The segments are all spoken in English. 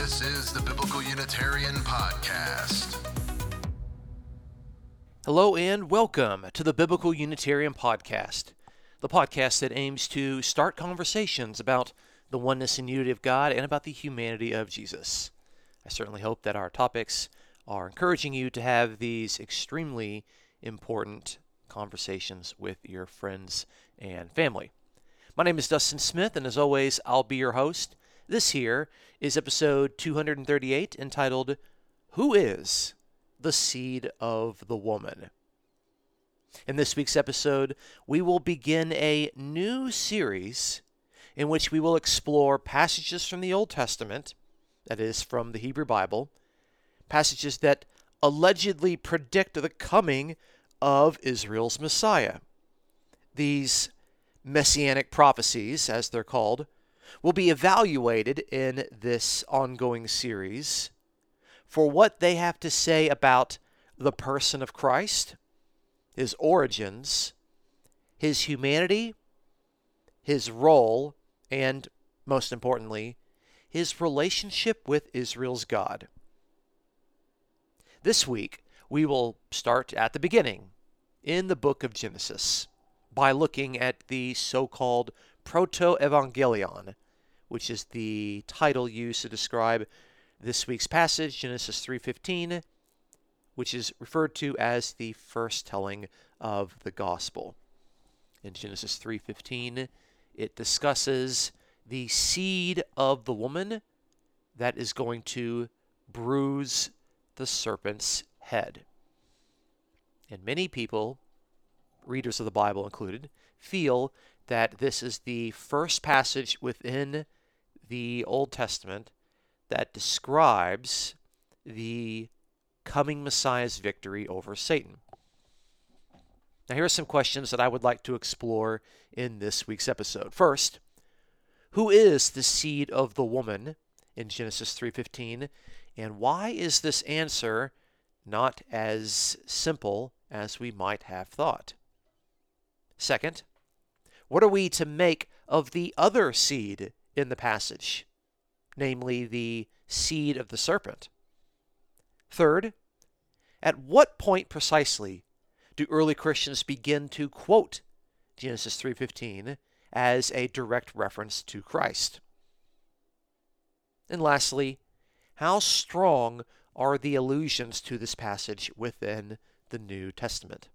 This is the Biblical Unitarian Podcast. Hello and welcome to the Biblical Unitarian Podcast, the podcast that aims to start conversations about the oneness and unity of God and about the humanity of Jesus. I certainly hope that our topics are encouraging you to have these extremely important conversations with your friends and family. My name is Dustin Smith, and as always, I'll be your host. This here is episode 238 entitled, Who is the Seed of the Woman? In this week's episode, we will begin a new series in which we will explore passages from the Old Testament, that is, from the Hebrew Bible, passages that allegedly predict the coming of Israel's Messiah. These messianic prophecies, as they're called, will be evaluated in this ongoing series for what they have to say about the person of Christ, his origins, his humanity, his role, and most importantly, his relationship with Israel's God. This week, we will start at the beginning in the book of Genesis by looking at the so called Proto Evangelion, which is the title used to describe this week's passage, Genesis 3:15, which is referred to as the first telling of the gospel. In Genesis 3:15, it discusses the seed of the woman that is going to bruise the serpent's head. And many people, readers of the Bible included, feel that this is the first passage within the Old Testament that describes the coming Messiah's victory over Satan. Now, here are some questions that I would like to explore in this week's episode. First, who is the seed of the woman in Genesis 3:15, and why is this answer not as simple as we might have thought? Second, what are we to make of the other seed in the passage, namely the seed of the serpent? Third, at what point precisely do early Christians begin to quote Genesis 3:15 as a direct reference to Christ? And lastly, how strong are the allusions to this passage within the New Testament?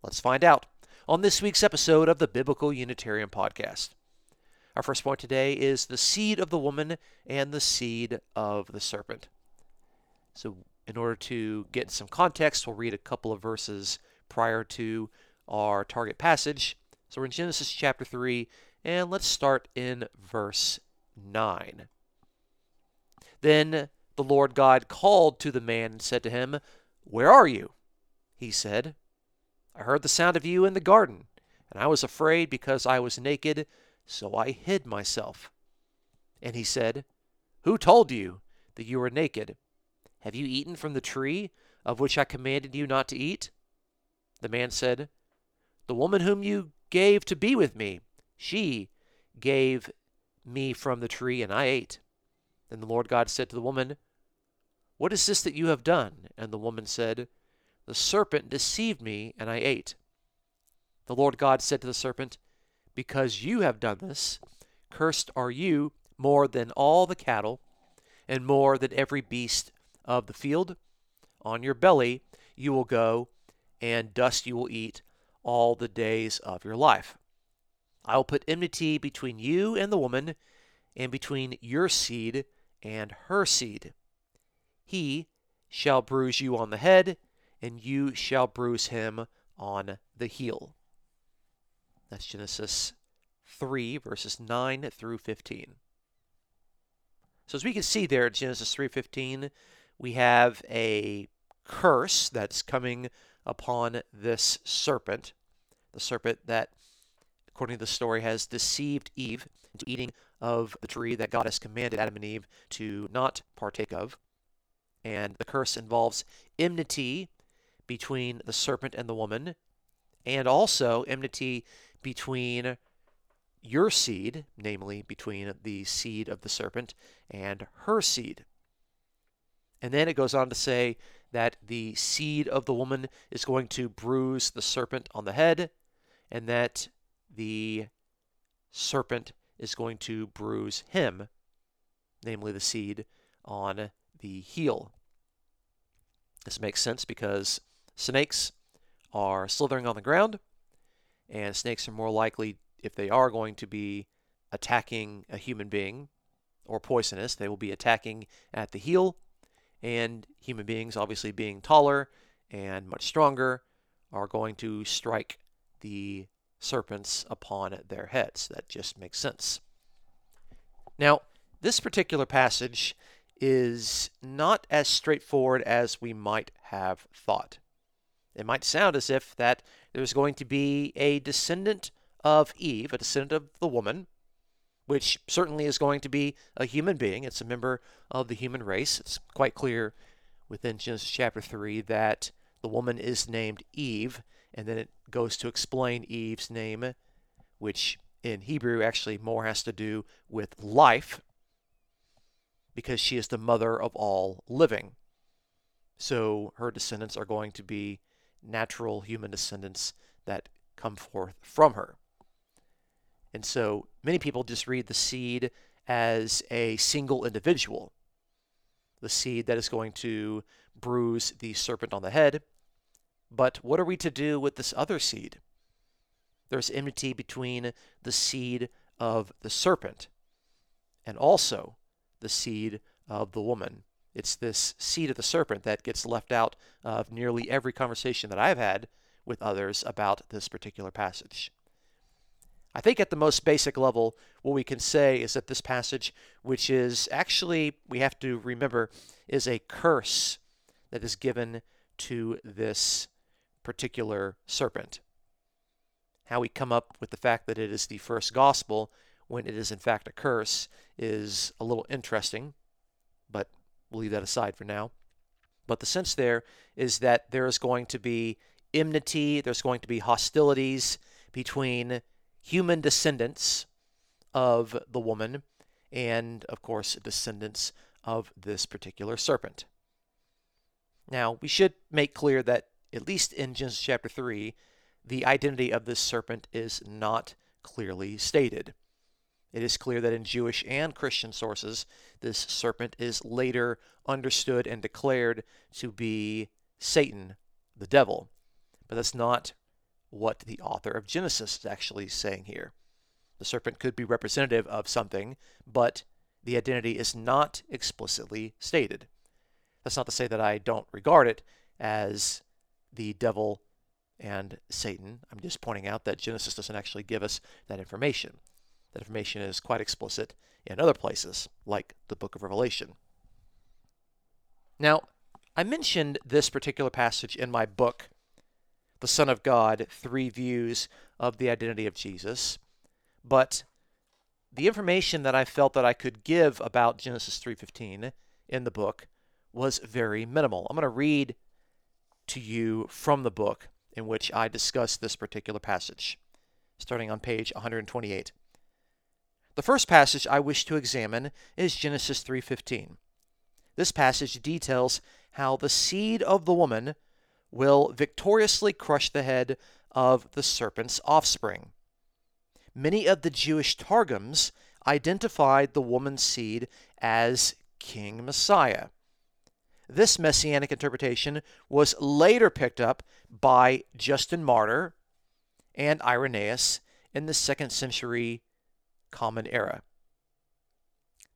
Let's find out on this week's episode of the Biblical Unitarian Podcast. Our first point today is the seed of the woman and the seed of the serpent. So, in order to get some context, we'll read a couple of verses prior to our target passage. So, we're in Genesis chapter 3, and let's start in verse 9. Then the Lord God called to the man and said to him, Where are you? He said, I heard the sound of you in the garden, and I was afraid because I was naked so I hid myself. And he said, Who told you that you were naked? Have you eaten from the tree of which I commanded you not to eat? The man said, The woman whom you gave to be with me, she gave me from the tree, and I ate. Then the Lord God said to the woman, What is this that you have done? And the woman said, The serpent deceived me, and I ate. The Lord God said to the serpent, because you have done this, cursed are you more than all the cattle, and more than every beast of the field. On your belly you will go, and dust you will eat all the days of your life. I will put enmity between you and the woman, and between your seed and her seed. He shall bruise you on the head, and you shall bruise him on the heel. That's Genesis 3, verses 9 through 15. So as we can see there at Genesis 3:15, we have a curse that's coming upon this serpent, the serpent that according to the story has deceived Eve into eating of the tree that God has commanded Adam and Eve to not partake of. And the curse involves enmity between the serpent and the woman, and also enmity between your seed, namely between the seed of the serpent and her seed. And then it goes on to say that the seed of the woman is going to bruise the serpent on the head, and that the serpent is going to bruise him, namely the seed, on the heel. This makes sense because snakes are slithering on the ground, and snakes are more likely, if they are going to be attacking a human being or poisonous, they will be attacking at the heel and human beings, obviously being taller and much stronger, are going to strike the serpents upon their heads. That just makes sense. Now, this particular passage is not as straightforward as we might have thought. It might sound as if that there's going to be a descendant of Eve, a descendant of the woman, which certainly is going to be a human being. It's a member of the human race. It's quite clear within Genesis chapter 3 that the woman is named Eve, and then it goes to explain Eve's name, which in Hebrew actually more has to do with life, because she is the mother of all living. So her descendants are going to be natural human descendants that come forth from her. And so many people just read the seed as a single individual, the seed that is going to bruise the serpent on the head. But what are we to do with this other seed? There's enmity between the seed of the serpent and also the seed of the woman. It's this seed of the serpent that gets left out of nearly every conversation that I've had with others about this particular passage. I think at the most basic level, what we can say is that this passage, which is actually, we have to remember, is a curse that is given to this particular serpent. How we come up with the fact that it is the first gospel when it is in fact a curse is a little interesting, we'll leave that aside for now. But the sense there is that there is going to be enmity, there's going to be hostilities between human descendants of the woman and, of course, descendants of this particular serpent. Now, we should make clear that, at least in Genesis chapter 3, the identity of this serpent is not clearly stated. It is clear that in Jewish and Christian sources, this serpent is later understood and declared to be Satan, the devil. But that's not what the author of Genesis is actually saying here. The serpent could be representative of something, but the identity is not explicitly stated. That's not to say that I don't regard it as the devil and Satan. I'm just pointing out that Genesis doesn't actually give us that information. That information is quite explicit in other places, like the book of Revelation. Now, I mentioned this particular passage in my book, the Son of God, three views of the identity of Jesus. But the information that I felt that I could give about Genesis 3:15 in the book was very minimal. I'm going to read to you from the book in which I discuss this particular passage, starting on page 128. The first passage I wish to examine is Genesis 3:15. This passage details how the seed of the woman will victoriously crush the head of the serpent's offspring. Many of the Jewish Targums identified the woman's seed as King Messiah. This messianic interpretation was later picked up by Justin Martyr and Irenaeus in the second century Common Era.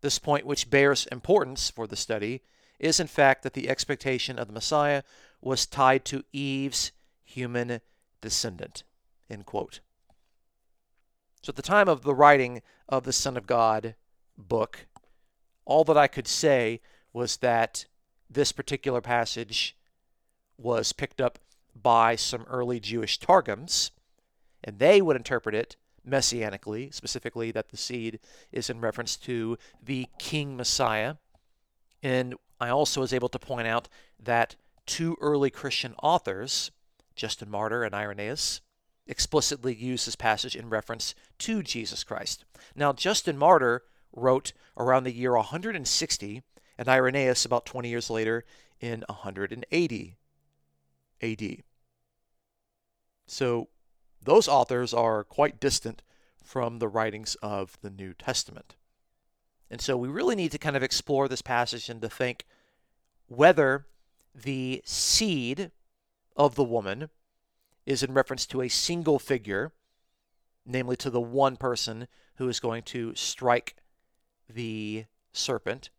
This point, which bears importance for the study, is in fact that the expectation of the Messiah was tied to Eve's human descendant. So at the time of the writing of the Son of God book, all that I could say was that this particular passage was picked up by some early Jewish targums, and they would interpret it messianically, specifically that the seed is in reference to the King Messiah. And I also was able to point out that two early Christian authors, Justin Martyr and Irenaeus, explicitly use this passage in reference to Jesus Christ. Now, Justin Martyr wrote around the year 160, and Irenaeus about 20 years later in 180 AD. So, those authors are quite distant from the writings of the New Testament. And so we really need to kind of explore this passage and to think whether the seed of the woman is in reference to a single figure, namely to the one person who is going to strike the serpent.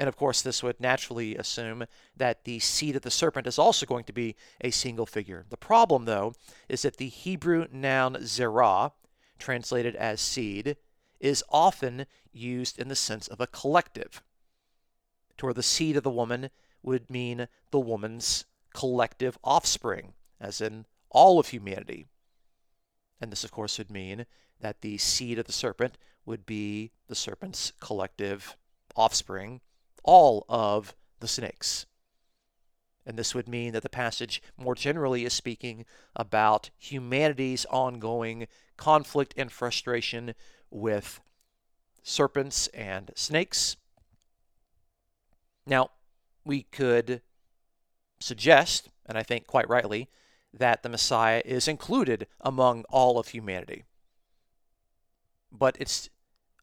And of course, this would naturally assume that the seed of the serpent is also going to be a single figure. The problem, though, is that the Hebrew noun zerah, translated as seed, is often used in the sense of a collective, to where the seed of the woman would mean the woman's collective offspring, as in all of humanity. And this, of course, would mean that the seed of the serpent would be the serpent's collective offspring, all of the snakes. And this would mean that the passage more generally is speaking about humanity's ongoing conflict and frustration with serpents and snakes. Now, we could suggest, and I think quite rightly, that the Messiah is included among all of humanity. But it's,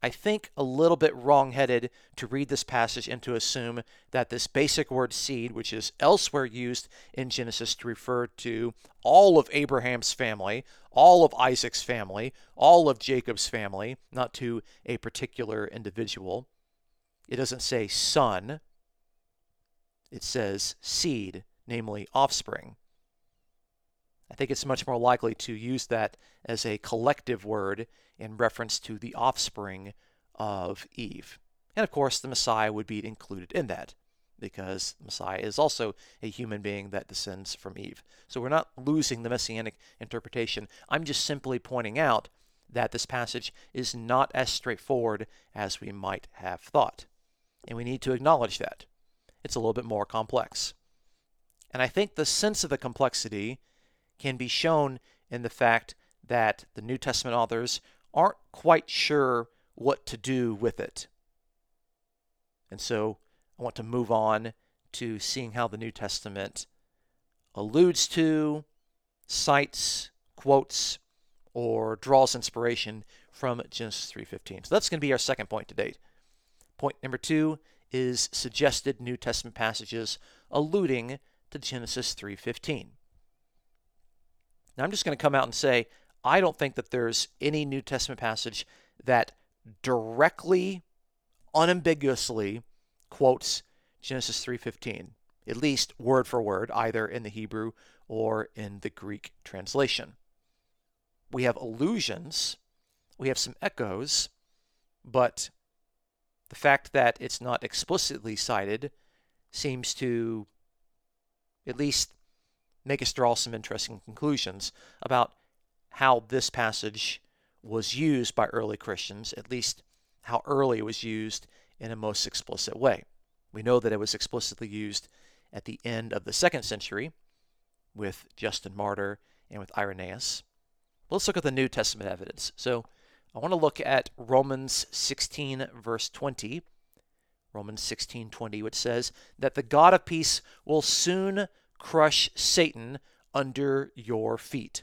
I think, a little bit wrong headed to read this passage and to assume that this basic word seed, which is elsewhere used in Genesis to refer to all of Abraham's family, all of Isaac's family, all of Jacob's family, not to a particular individual. It doesn't say son, it says seed, namely offspring. I think it's much more likely to use that as a collective word in reference to the offspring of Eve. And of course, the Messiah would be included in that because the Messiah is also a human being that descends from Eve. So we're not losing the messianic interpretation. I'm just simply pointing out that this passage is not as straightforward as we might have thought. And we need to acknowledge that. It's a little bit more complex. And I think the sense of the complexity can be shown in the fact that the New Testament authors aren't quite sure what to do with it. And so I want to move on to seeing how the New Testament alludes to, cites, quotes, or draws inspiration from Genesis 3:15. So that's going to be our second point to date. Point number 2 is suggested New Testament passages alluding to Genesis 3:15. Now I'm just going to come out and say I don't think that there's any New Testament passage that directly unambiguously quotes Genesis 3:15, at least word for word, either in the Hebrew or in the Greek translation. We have allusions, we have some echoes, but the fact that it's not explicitly cited seems to at least make us draw some interesting conclusions about how this passage was used by early Christians, at least how early it was used in a most explicit way. We know that it was explicitly used at the end of the second century with Justin Martyr and with Irenaeus. Let's look at the New Testament evidence. So I want to look at Romans 16 verse 20. Romans 16:20 which says that the God of peace will soon crush Satan under your feet.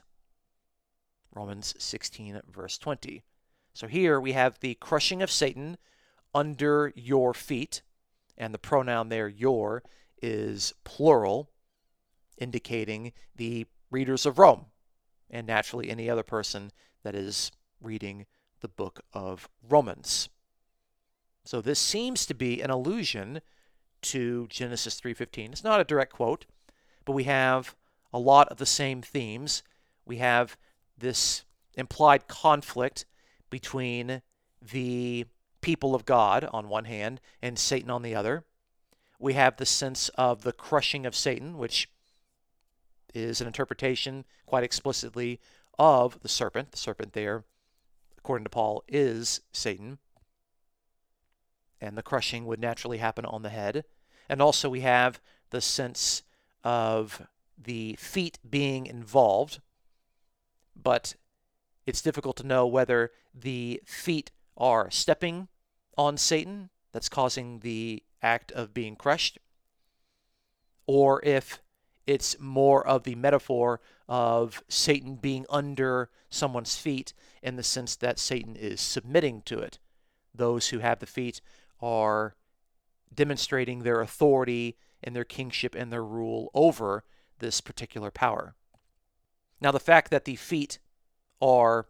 Romans 16 verse 20. So here we have the crushing of Satan under your feet, and the pronoun there, your, is plural, indicating the readers of Rome, and naturally any other person that is reading the book of Romans. So this seems to be an allusion to Genesis 3:15. It's not a direct quote, but we have a lot of the same themes. We have this implied conflict between the people of God on one hand and Satan on the other. We have the sense of the crushing of Satan, which is an interpretation quite explicitly of the serpent. The serpent there, according to Paul, is Satan. And the crushing would naturally happen on the head. And also, we have the sense of the feet being involved, but it's difficult to know whether the feet are stepping on Satan that's causing the act of being crushed, or if it's more of the metaphor of Satan being under someone's feet in the sense that Satan is submitting to it. Those who have the feet are demonstrating their authority and their kingship and their rule over this particular power. Now, the fact that the feet are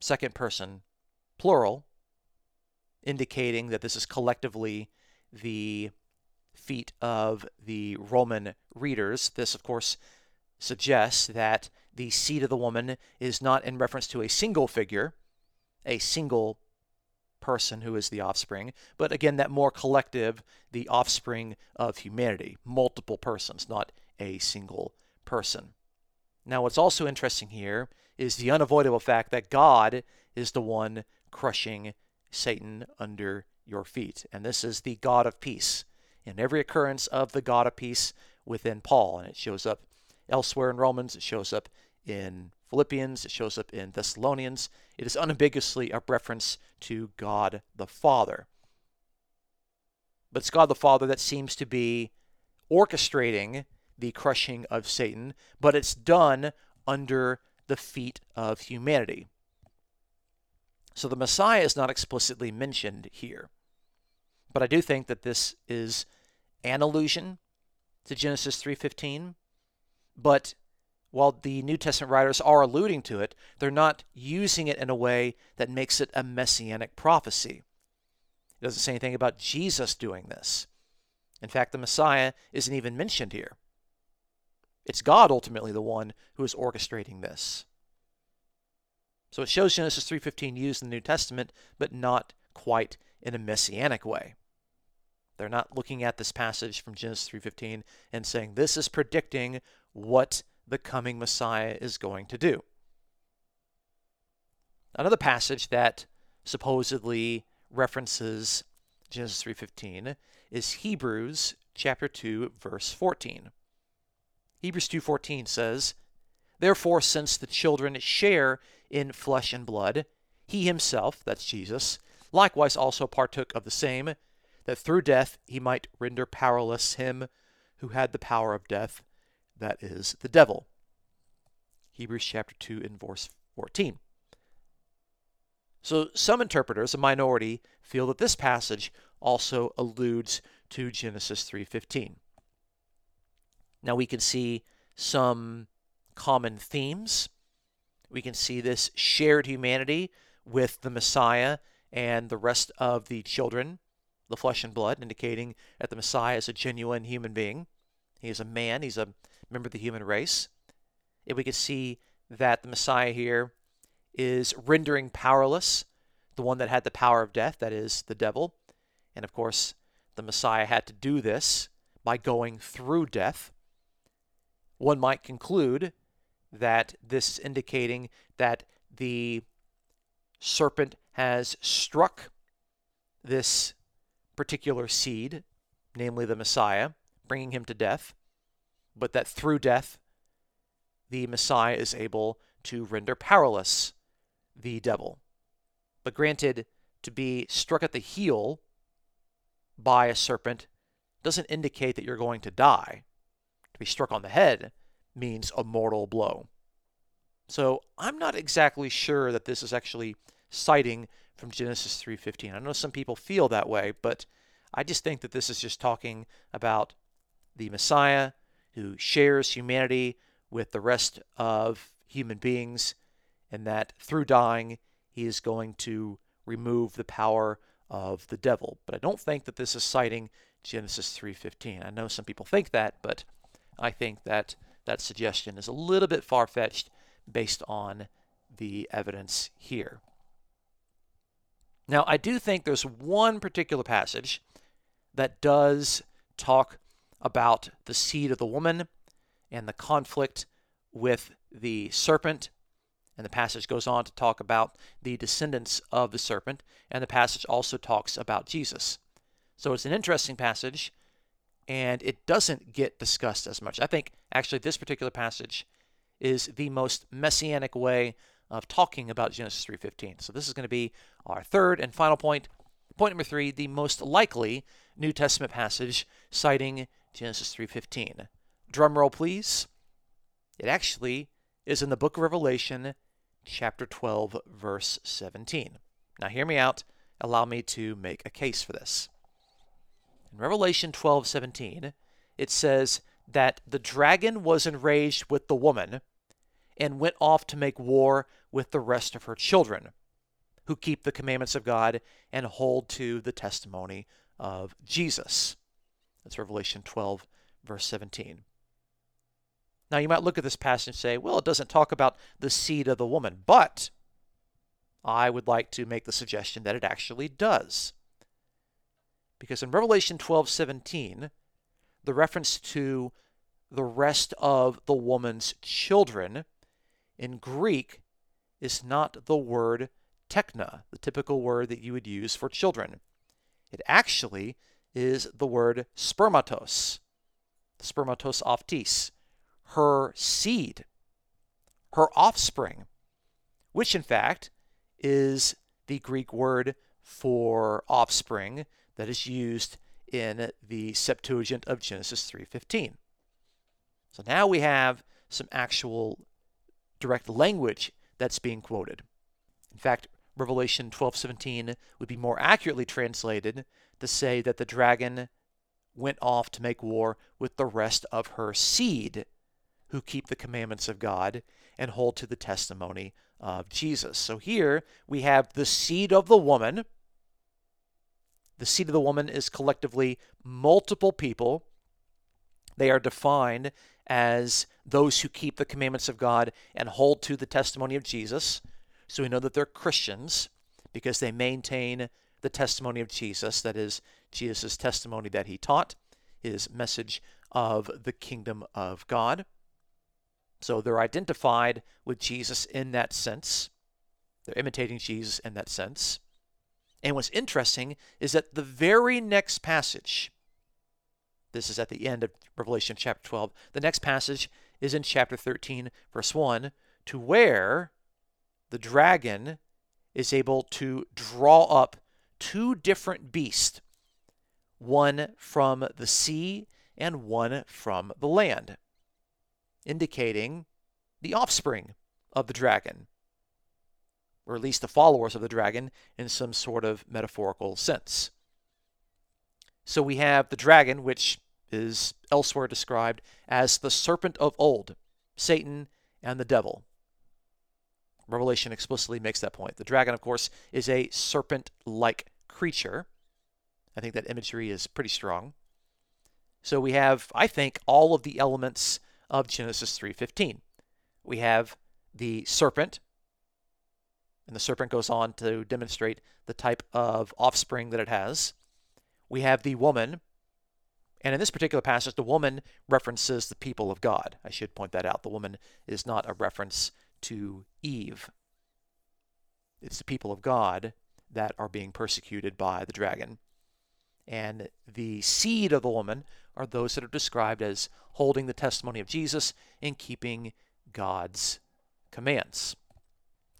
second person plural, indicating that this is collectively the feet of the Roman readers. This, of course, suggests that the seed of the woman is not in reference to a single figure, a single person who is the offspring, but again, that more collective, the offspring of humanity, multiple persons, not a single person. Now, what's also interesting here is the unavoidable fact that God is the one crushing Satan under your feet. And this is the God of peace. In every occurrence of the God of peace within Paul, and it shows up elsewhere in Romans, it shows up in Philippians, it shows up in Thessalonians. It is unambiguously a reference to God the Father. But it's God the Father that seems to be orchestrating the crushing of Satan, but it's done under the feet of humanity. So the Messiah is not explicitly mentioned here. But I do think that this is an allusion to Genesis 3:15. But while the New Testament writers are alluding to it, they're not using it in a way that makes it a messianic prophecy. It doesn't say anything about Jesus doing this. In fact, the Messiah isn't even mentioned here. It's God ultimately the one who is orchestrating this. So it shows Genesis 3:15 used in the New Testament, but not quite in a messianic way. They're not looking at this passage from Genesis 3:15 and saying this is predicting what the coming Messiah is going to do. Another passage that supposedly references Genesis 3:15 is Hebrews chapter 2 verse 14. Hebrews 2:14 says, "Therefore since the children share in flesh and blood, he himself, that's Jesus, likewise also partook of the same, that through death he might render powerless him who had the power of death, that is, the devil." Hebrews chapter 2 and verse 14. So some interpreters, a minority, feel that this passage also alludes to Genesis 3:15. Now we can see some common themes. We can see this shared humanity with the Messiah and the rest of the children, the flesh and blood, indicating that the Messiah is a genuine human being. He is a man, he's a member of the human race. If we can see that the Messiah here is rendering powerless the one that had the power of death, that is, the devil. And of course, the Messiah had to do this by going through death one might conclude that this is indicating that the serpent has struck this particular seed, namely the Messiah, bringing him to death, but that through death, the Messiah is able to render powerless the devil. But granted, to be struck at the heel by a serpent doesn't indicate that you're going to die to be struck on the head means a mortal blow. So I'm not exactly sure that this is actually citing from Genesis 3:15. I know some people feel that way, but I just think that this is just talking about the Messiah who shares humanity with the rest of human beings and that through dying he is going to remove the power of the devil. But I don't think that this is citing Genesis 3:15. I know some people think that, but I think that that suggestion is a little bit far fetched based on the evidence here. Now, I do think there's one particular passage that does talk about the seed of the woman and the conflict with the serpent. And the passage goes on to talk about the descendants of the serpent. And the passage also talks about Jesus. So it's an interesting passage and it doesn't get discussed as much. I think actually this particular passage is the most messianic way of talking about Genesis 3:15. So this is going to be our third and final point. Point number 3, the most likely New Testament passage citing Genesis 3:15. Drum roll please. It actually is in the book of Revelation, chapter 12, verse 17. Now hear me out. Allow me to make a case for this. In Revelation 12:17, it says that the dragon was enraged with the woman and went off to make war with the rest of her children, who keep the commandments of God and hold to the testimony of Jesus. That's Revelation 12, verse 17. Now, you might look at this passage and say, well, it doesn't talk about the seed of the woman, but I would like to make the suggestion that it actually does. Because in Revelation 12:17, the reference to the rest of the woman's children in Greek is not the word tekna, the typical word that you would use for children. It actually is the word spermatos, spermatos autēs, her seed, her offspring, which in fact is the Greek word for offspring that is used in the Septuagint of Genesis 3:15. So now we have some actual direct language that's being quoted. In fact, Revelation 12:17 would be more accurately translated to say that the dragon went off to make war with the rest of her seed who keep the commandments of God and hold to the testimony of Jesus. So here we have the seed of the woman. The seed of the woman is collectively multiple people. They are defined as those who keep the commandments of God and hold to the testimony of Jesus. So we know that they're Christians because they maintain the testimony of Jesus, that is, Jesus' testimony that he taught, his message of the kingdom of God. So they're identified with Jesus in that sense. They're imitating Jesus in that sense. And what's interesting is that the very next passage, this is at the end of Revelation chapter 12, the next passage is in chapter 13, verse 1, to where the dragon is able to draw up two different beasts, one from the sea and one from the land indicating the offspring of the dragon, or at least the followers of the dragon in some sort of metaphorical sense. So we have the dragon, which is elsewhere described as the serpent of old, Satan and the devil. Revelation explicitly makes that point. The dragon, of course, is a serpent like creature. I think that imagery is pretty strong. So we have, I think, all of the elements of Genesis 3:15. We have the serpent, and the serpent goes on to demonstrate the type of offspring that it has. We have the woman, and in this particular passage, the woman references the people of God. I should point that out. The woman is not a reference to Eve. It's the people of God that are being persecuted by the dragon. And the seed of the woman are those that are described as holding the testimony of Jesus and keeping God's commands.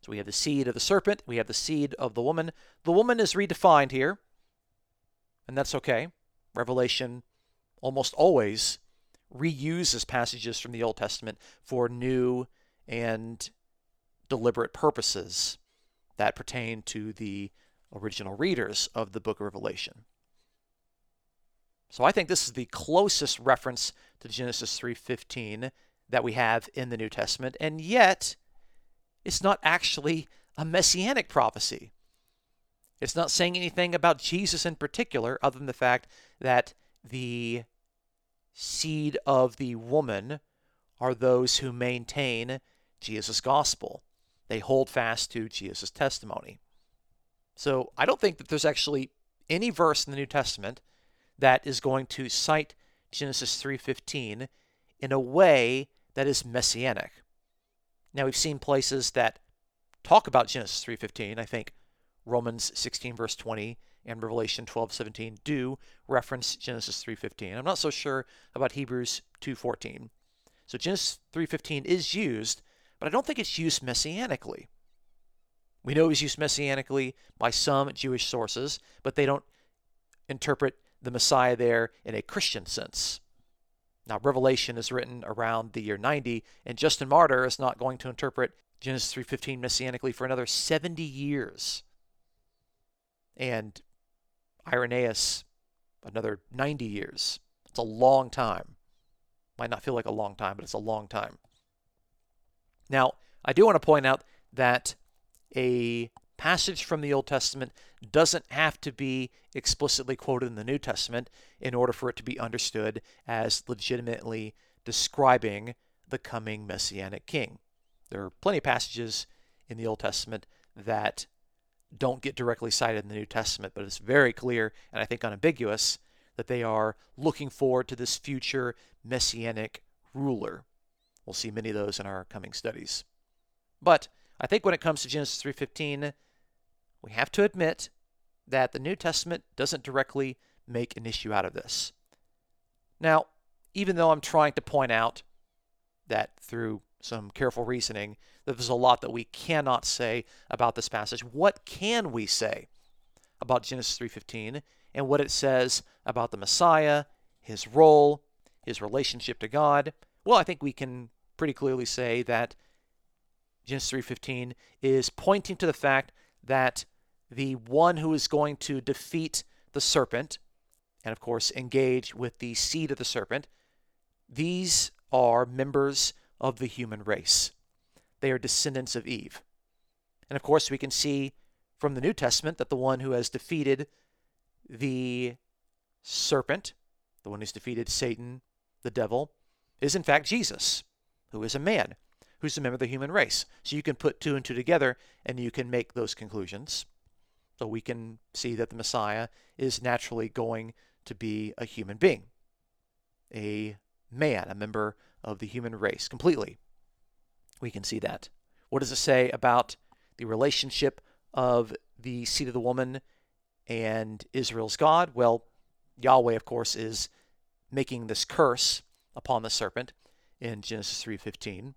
So we have the seed of the serpent, we have the seed of the woman. The woman is redefined here, and that's okay. Revelation almost always reuses passages from the Old Testament for new and deliberate purposes that pertain to the original readers of the book of Revelation. So I think this is the closest reference to Genesis 3:15 that we have in the New Testament, and yet it's not actually a messianic prophecy. It's not saying anything about Jesus in particular other than the fact that the seed of the woman are those who maintain Jesus' gospel. They hold fast to Jesus' testimony. So I don't think that there's actually any verse in the New Testament that is going to cite Genesis 3:15 in a way that is messianic. Now we've seen places that talk about Genesis 3:15. I think Romans 16 verse 20 and Revelation 12:17 do reference Genesis 3:15. I'm not so sure about Hebrews 2:14. So Genesis 3:15 is used, but I don't think it's used messianically. We know it was used messianically by some Jewish sources, but they don't interpret the Messiah there in a Christian sense. Now, Revelation is written around the year 90, and Justin Martyr is not going to interpret Genesis 3:15 messianically for another 70 years. And Irenaeus another 90 years. It's a long time. Might not feel like a long time, but it's a long time. Now, I do want to point out that a passage from the Old Testament doesn't have to be explicitly quoted in the New Testament in order for it to be understood as legitimately describing the coming messianic king. There are plenty of passages in the Old Testament that don't get directly cited in the New Testament, but it's very clear and I think unambiguous that they are looking forward to this future messianic ruler. We'll see many of those in our coming studies. But I think when it comes to Genesis 3:15, we have to admit that the New Testament doesn't directly make an issue out of this. Now, even though I'm trying to point out that through some careful reasoning that there's a lot that we cannot say about this passage, what can we say about Genesis 3:15 and what it says about the Messiah, his role, his relationship to God? Well, I think we can pretty clearly say that Genesis 3:15 is pointing to the fact that the one who is going to defeat the serpent and of course engage with the seed of the serpent these are members of the human race. They are descendants of Eve. And of course we can see from the New Testament that the one who has defeated the serpent the one who's defeated Satan the devil is in fact Jesus who is a man who's a member of the human race. So you can put two and two together and you can make those conclusions. So we can see that the Messiah is naturally going to be a human being, a man, a member of the human race completely. We can see that. What does it say about the relationship of the seed of the woman and Israel's God? Well, Yahweh, of course, is making this curse upon the serpent in Genesis 3:15.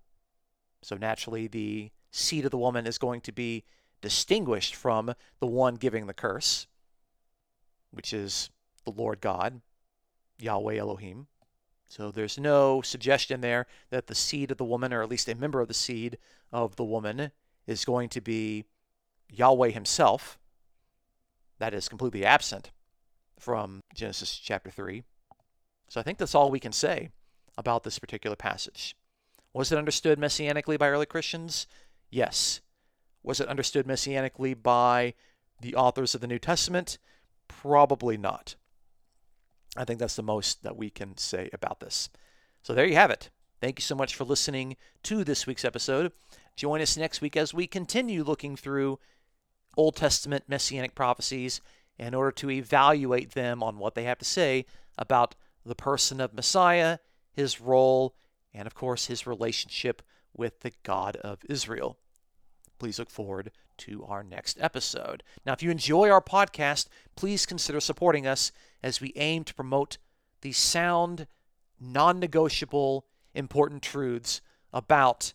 So naturally, the seed of the woman is going to be distinguished from the one giving the curse, which is the Lord God, Yahweh Elohim. So there's no suggestion there that the seed of the woman, or at least a member of the seed of the woman, is going to be Yahweh himself. That is completely absent from Genesis chapter 3. So I think that's all we can say about this particular passage. Was it understood messianically by early Christians? Yes. Was it understood messianically by the authors of the New Testament? Probably not. I think that's the most that we can say about this. So there you have it. Thank you so much for listening to this week's episode. Join us next week as we continue looking through Old Testament messianic prophecies in order to evaluate them on what they have to say about the person of Messiah, his role, and of course his relationship with the God of Israel. Please look forward to our next episode. Now, if you enjoy our podcast, please consider supporting us as we aim to promote the sound, non negotiable, important truths about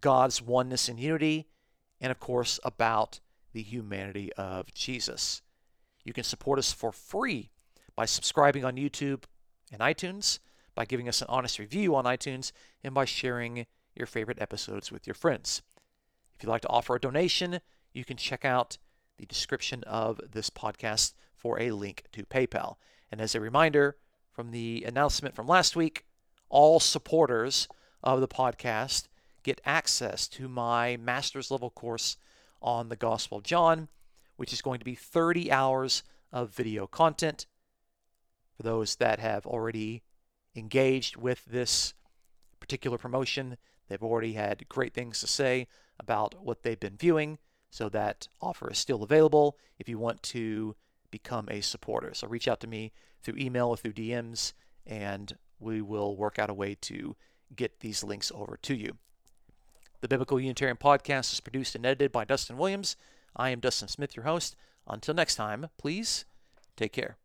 God's oneness and unity, and of course, about the humanity of Jesus. You can support us for free by subscribing on YouTube and iTunes by giving us an honest review on iTunes, and by sharing your favorite episodes with your friends. If you'd like to offer a donation, you can check out the description of this podcast for a link to PayPal. And as a reminder from the announcement from last week, all supporters of the podcast get access to my master's level course on the Gospel of John, which is going to be 30 hours of video content. For those that have already engaged with this particular promotion. They've already had great things to say about what they've been viewing, so that offer is still available if you want to become a supporter. So reach out to me through email or through DMs, and we will work out a way to get these links over to you. The Biblical Unitarian Podcast is produced and edited by Dustin Williams. I am Dustin Smith, your host. Until next time, please take care.